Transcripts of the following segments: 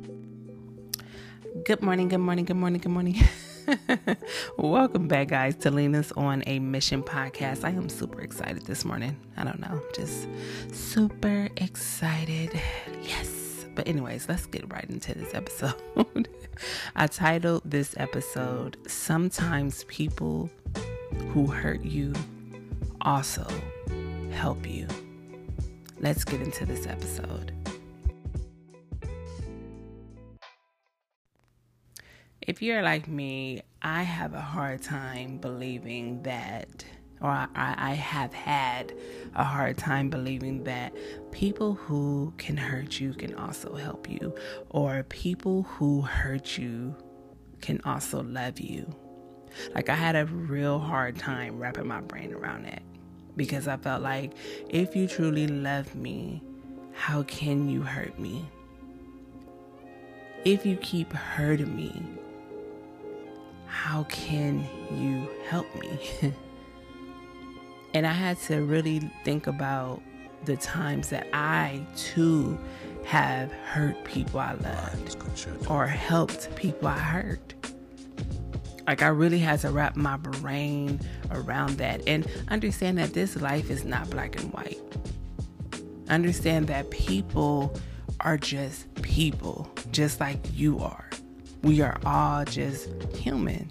Good morning, good morning, good morning, good morning. Welcome back, guys, to Lena's on a Mission podcast. I am super excited this morning. I don't know, just super excited. Yes. But, anyways, let's get right into this episode. I titled this episode, Sometimes People Who Hurt You Also Help You. Let's get into this episode. If you're like me, I have a hard time believing that, or I, I, have had a hard time believing that people who can hurt you can also help you, or people who hurt you can also love you. Like, I had a real hard time wrapping my brain around that because I felt like if you truly love me, how can you hurt me? If you keep hurting me, how can you help me? and I had to really think about the times that I too have hurt people I loved or helped people I hurt. Like, I really had to wrap my brain around that and understand that this life is not black and white. Understand that people are just people, just like you are we are all just human,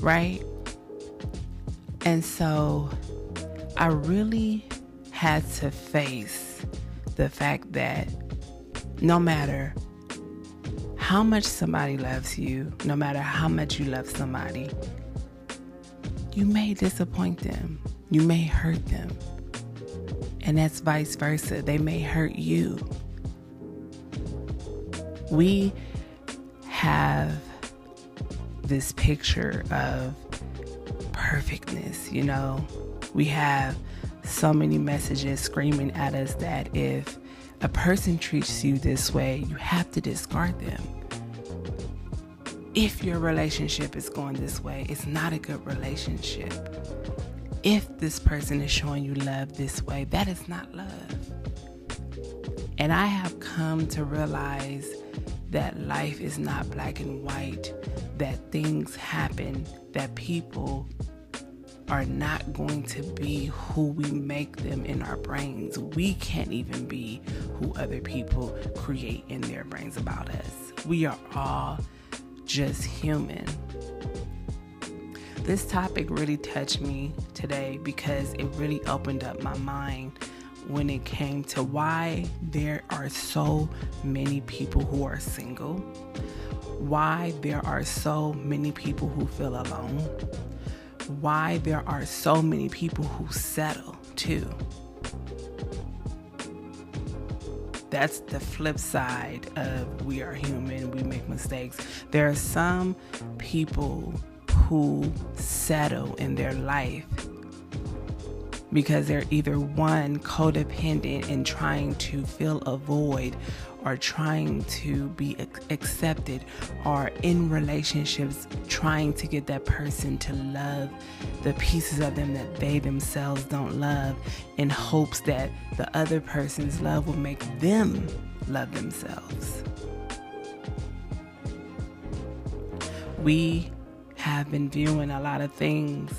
right? And so I really had to face the fact that no matter how much somebody loves you, no matter how much you love somebody, you may disappoint them, you may hurt them. And that's vice versa. They may hurt you. We have this picture of perfectness, you know. We have so many messages screaming at us that if a person treats you this way, you have to discard them. If your relationship is going this way, it's not a good relationship. If this person is showing you love this way, that is not love. And I have come to realize that life is not black and white, that things happen, that people are not going to be who we make them in our brains. We can't even be who other people create in their brains about us. We are all just human. This topic really touched me today because it really opened up my mind when it came to why there are so many people who are single, why there are so many people who feel alone, why there are so many people who settle too. That's the flip side of we are human, we make mistakes. There are some people who settle in their life because they're either one codependent and trying to fill a void or trying to be accepted or in relationships trying to get that person to love the pieces of them that they themselves don't love in hopes that the other person's love will make them love themselves. We have been viewing a lot of things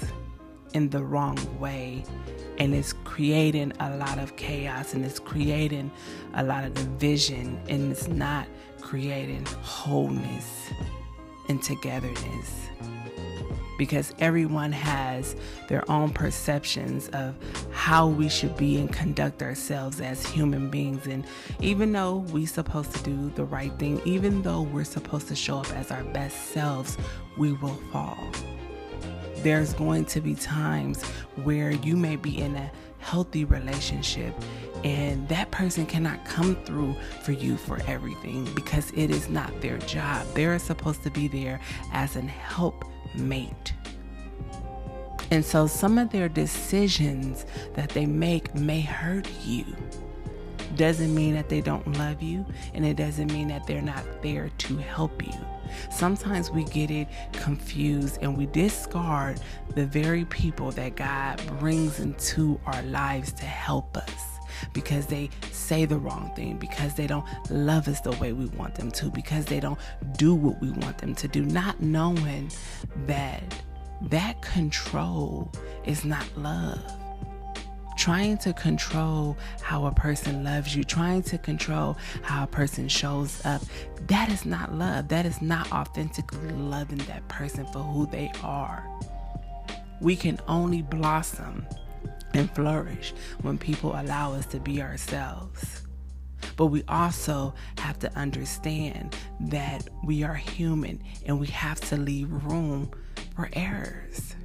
in the wrong way. And it's creating a lot of chaos and it's creating a lot of division and it's not creating wholeness and togetherness. Because everyone has their own perceptions of how we should be and conduct ourselves as human beings. And even though we're supposed to do the right thing even though we're supposed to show up as our best selves we will fall there's going to be times where you may be in a healthy relationship and that person cannot come through for you for everything because it is not their job. They're supposed to be there as an helpmate. And so some of their decisions that they make may hurt you doesn't mean that they don't love you, and it doesn't mean that they're not there to help you. Sometimes we get it confused and we discard the very people that God brings into our lives to help us. because they say the wrong thing, because they don't love us the way we want them to, because they don't do what we want them to do, not knowing that that control is not love trying to control how a person loves you, trying to control how a person shows up, that is not love. That is not authentically loving that person for who they are. We can only blossom and flourish when people allow us to be ourselves. But we also have to understand that we are human and we have to leave room for errors.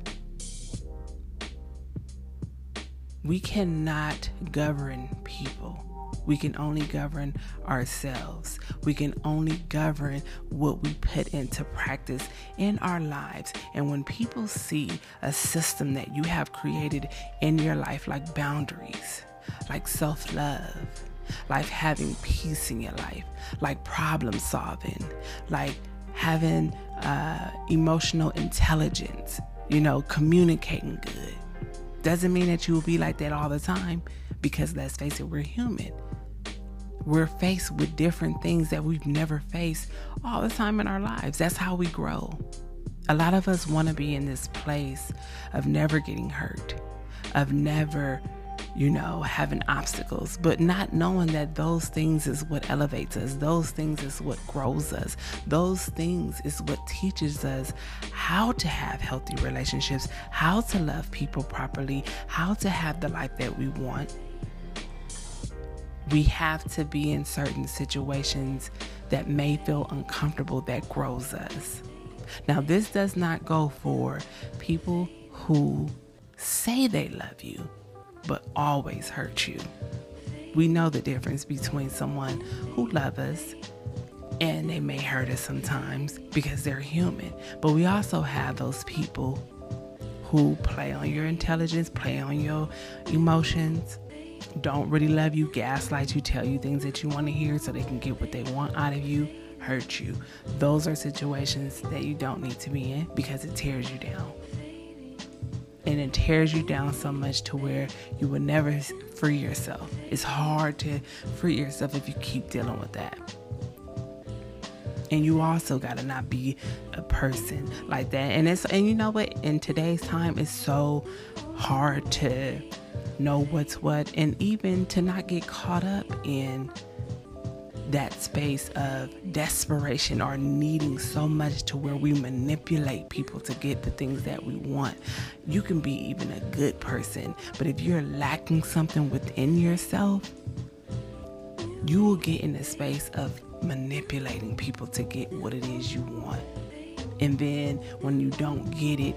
We cannot govern people. We can only govern ourselves. We can only govern what we put into practice in our lives. And when people see a system that you have created in your life, like boundaries, like self love, like having peace in your life, like problem solving, like having uh, emotional intelligence, you know, communicating good doesn't mean that you will be like that all the time because let's face it, we're human. We're faced with different things that we've never faced all the time in our lives. That's how we grow. A lot of us want to be in this place of never getting hurt, of never you know, having obstacles, but not knowing that those things is what elevates us. Those things is what grows us. Those things is what teaches us how to have healthy relationships, how to love people properly, how to have the life that we want. We have to be in certain situations that may feel uncomfortable that grows us. Now, this does not go for people who say they love you but always hurt you. We know the difference between someone who loves us and they may hurt us sometimes because they're human. But we also have those people who play on your intelligence, play on your emotions, don't really love you, gaslight you, tell you things that you want to hear so they can get what they want out of you, hurt you. Those are situations that you don't need to be in because it tears you down and it tears you down so much to where you will never free yourself. It's hard to free yourself if you keep dealing with that. And you also gotta not be a person like that. And it's and you know what? In today's time, it's so hard to know what's what, and even to not get caught up in that space of desperation or needing so much to where we manipulate people to get the things that we want. You can be even a good person, but if you're lacking something within yourself, you will get in the space of manipulating people to get what it is you want. And then when you don't get it,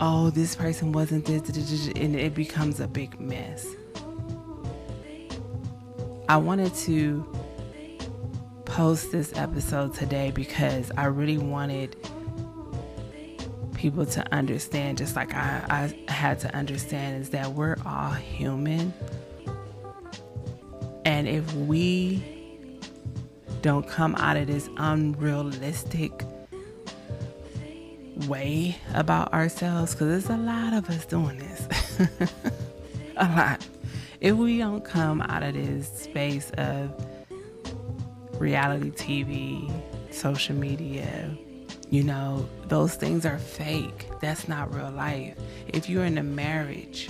oh, this person wasn't this, and it becomes a big mess. I wanted to post this episode today because I really wanted people to understand, just like I, I had to understand, is that we're all human. And if we don't come out of this unrealistic way about ourselves, because there's a lot of us doing this, a lot. If we don't come out of this space of reality TV, social media, you know, those things are fake. That's not real life. If you're in a marriage,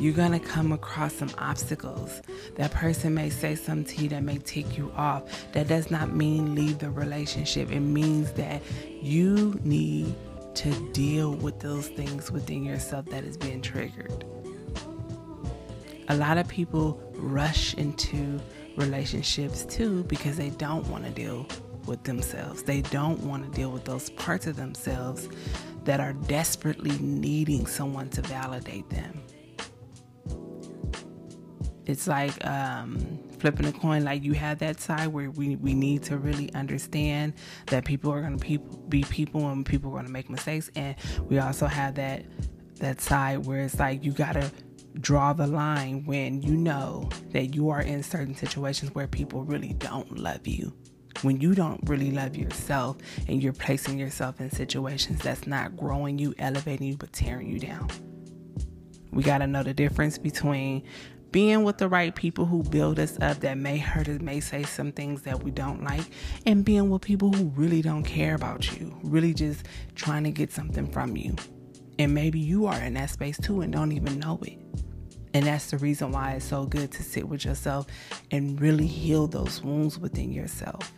you're gonna come across some obstacles. That person may say something to you that may take you off. That does not mean leave the relationship. It means that you need to deal with those things within yourself that is being triggered. A lot of people rush into relationships too because they don't want to deal with themselves. They don't want to deal with those parts of themselves that are desperately needing someone to validate them. It's like um, flipping a coin. Like you have that side where we, we need to really understand that people are going to be people and people are going to make mistakes, and we also have that that side where it's like you got to draw the line when you know that you are in certain situations where people really don't love you. When you don't really love yourself and you're placing yourself in situations that's not growing you, elevating you, but tearing you down. We got to know the difference between being with the right people who build us up that may hurt us, may say some things that we don't like, and being with people who really don't care about you, really just trying to get something from you. And maybe you are in that space too and don't even know it. And that's the reason why it's so good to sit with yourself and really heal those wounds within yourself.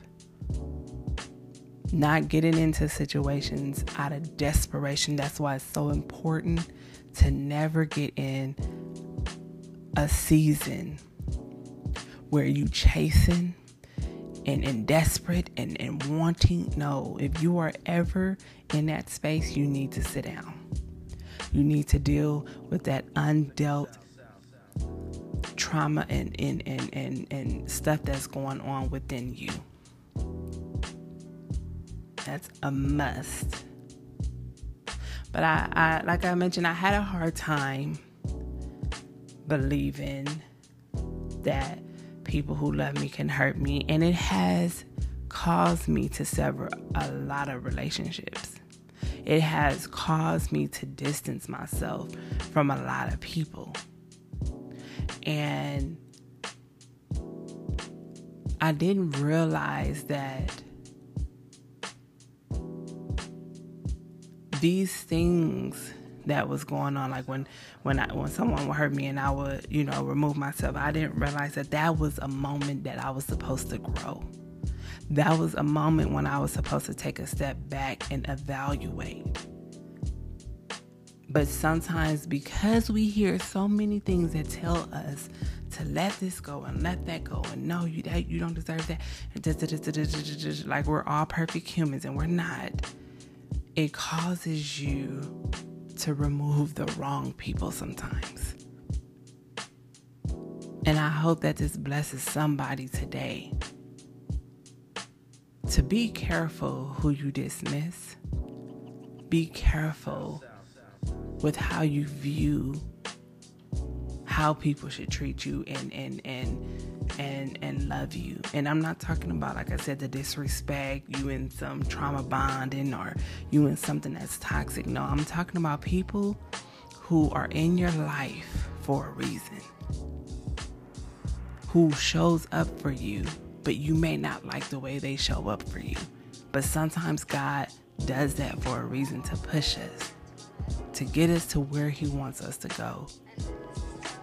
Not getting into situations out of desperation. That's why it's so important to never get in a season where you chasing and, and desperate and, and wanting. No, if you are ever in that space, you need to sit down. You need to deal with that undealt trauma and, and, and, and, and stuff that's going on within you. That's a must. But I, I like I mentioned, I had a hard time believing that people who love me can hurt me. And it has caused me to sever a lot of relationships. It has caused me to distance myself from a lot of people. And I didn't realize that these things that was going on like when when I, when someone would hurt me and I would you know remove myself I didn't realize that that was a moment that I was supposed to grow. That was a moment when I was supposed to take a step back and evaluate but sometimes because we hear so many things that tell us to let this go and let that go and no you that you don't deserve that like we're all perfect humans and we're not it causes you to remove the wrong people sometimes. And I hope that this blesses somebody today to be careful who you dismiss. Be careful with how you view how people should treat you and and and and and love you. And I'm not talking about like I said the disrespect, you in some trauma bonding or you in something that's toxic. No, I'm talking about people who are in your life for a reason. Who shows up for you, but you may not like the way they show up for you. But sometimes God does that for a reason to push us, to get us to where He wants us to go.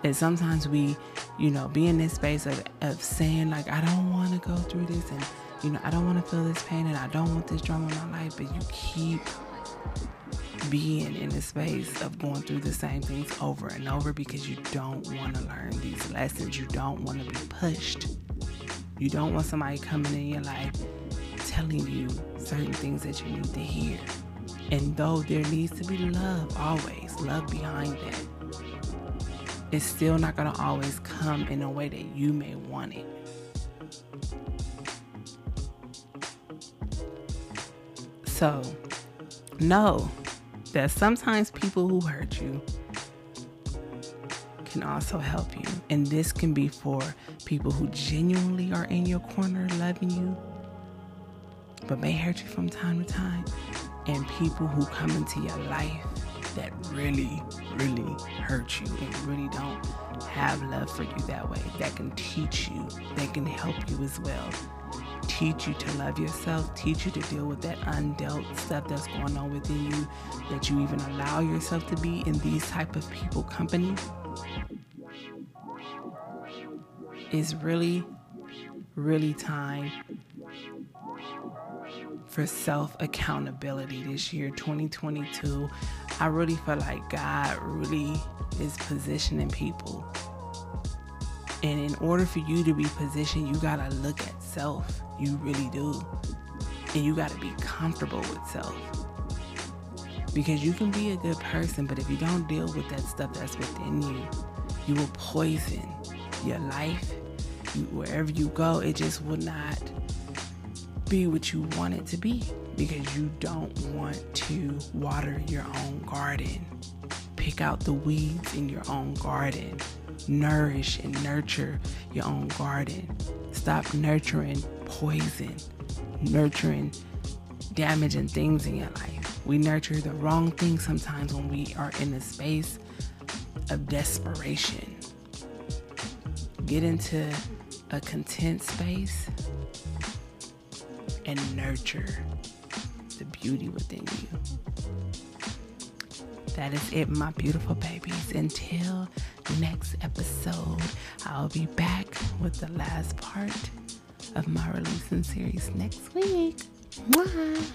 And sometimes we, you know, be in this space of, of saying, like, I don't want to go through this and, you know, I don't want to feel this pain and I don't want this drama in my life, but you keep being in the space of going through the same things over and over because you don't want to learn these lessons. You don't want to be pushed. You don't want somebody coming in your life telling you certain things that you need to hear. And though there needs to be love always, love behind that, it's still not going to always come in a way that you may want it. So, know that sometimes people who hurt you can also help you. And this can be for people who genuinely are in your corner loving you, but may hurt you from time to time, and people who come into your life that really, really hurt you and really don't have love for you that way, that can teach you, that can help you as well. Teach you to love yourself, teach you to deal with that undealt stuff that's going on within you, that you even allow yourself to be in these type of people company is really, really time for self accountability this year, 2022. I really feel like God really is positioning people. And in order for you to be positioned, you got to look at self. You really do. And you got to be comfortable with self. Because you can be a good person, but if you don't deal with that stuff that's within you, you will poison your life. You, wherever you go, it just will not be what you want it to be because you don't want to water your own garden. Pick out the weeds in your own garden. Nourish and nurture your own garden. Stop nurturing poison, nurturing damaging things in your life. We nurture the wrong things sometimes when we are in a space of desperation. get into a content space and nurture the beauty within you. That is it, my beautiful babies. Until next episode, I'll be back with the last part of my releasing series next week. Mwah.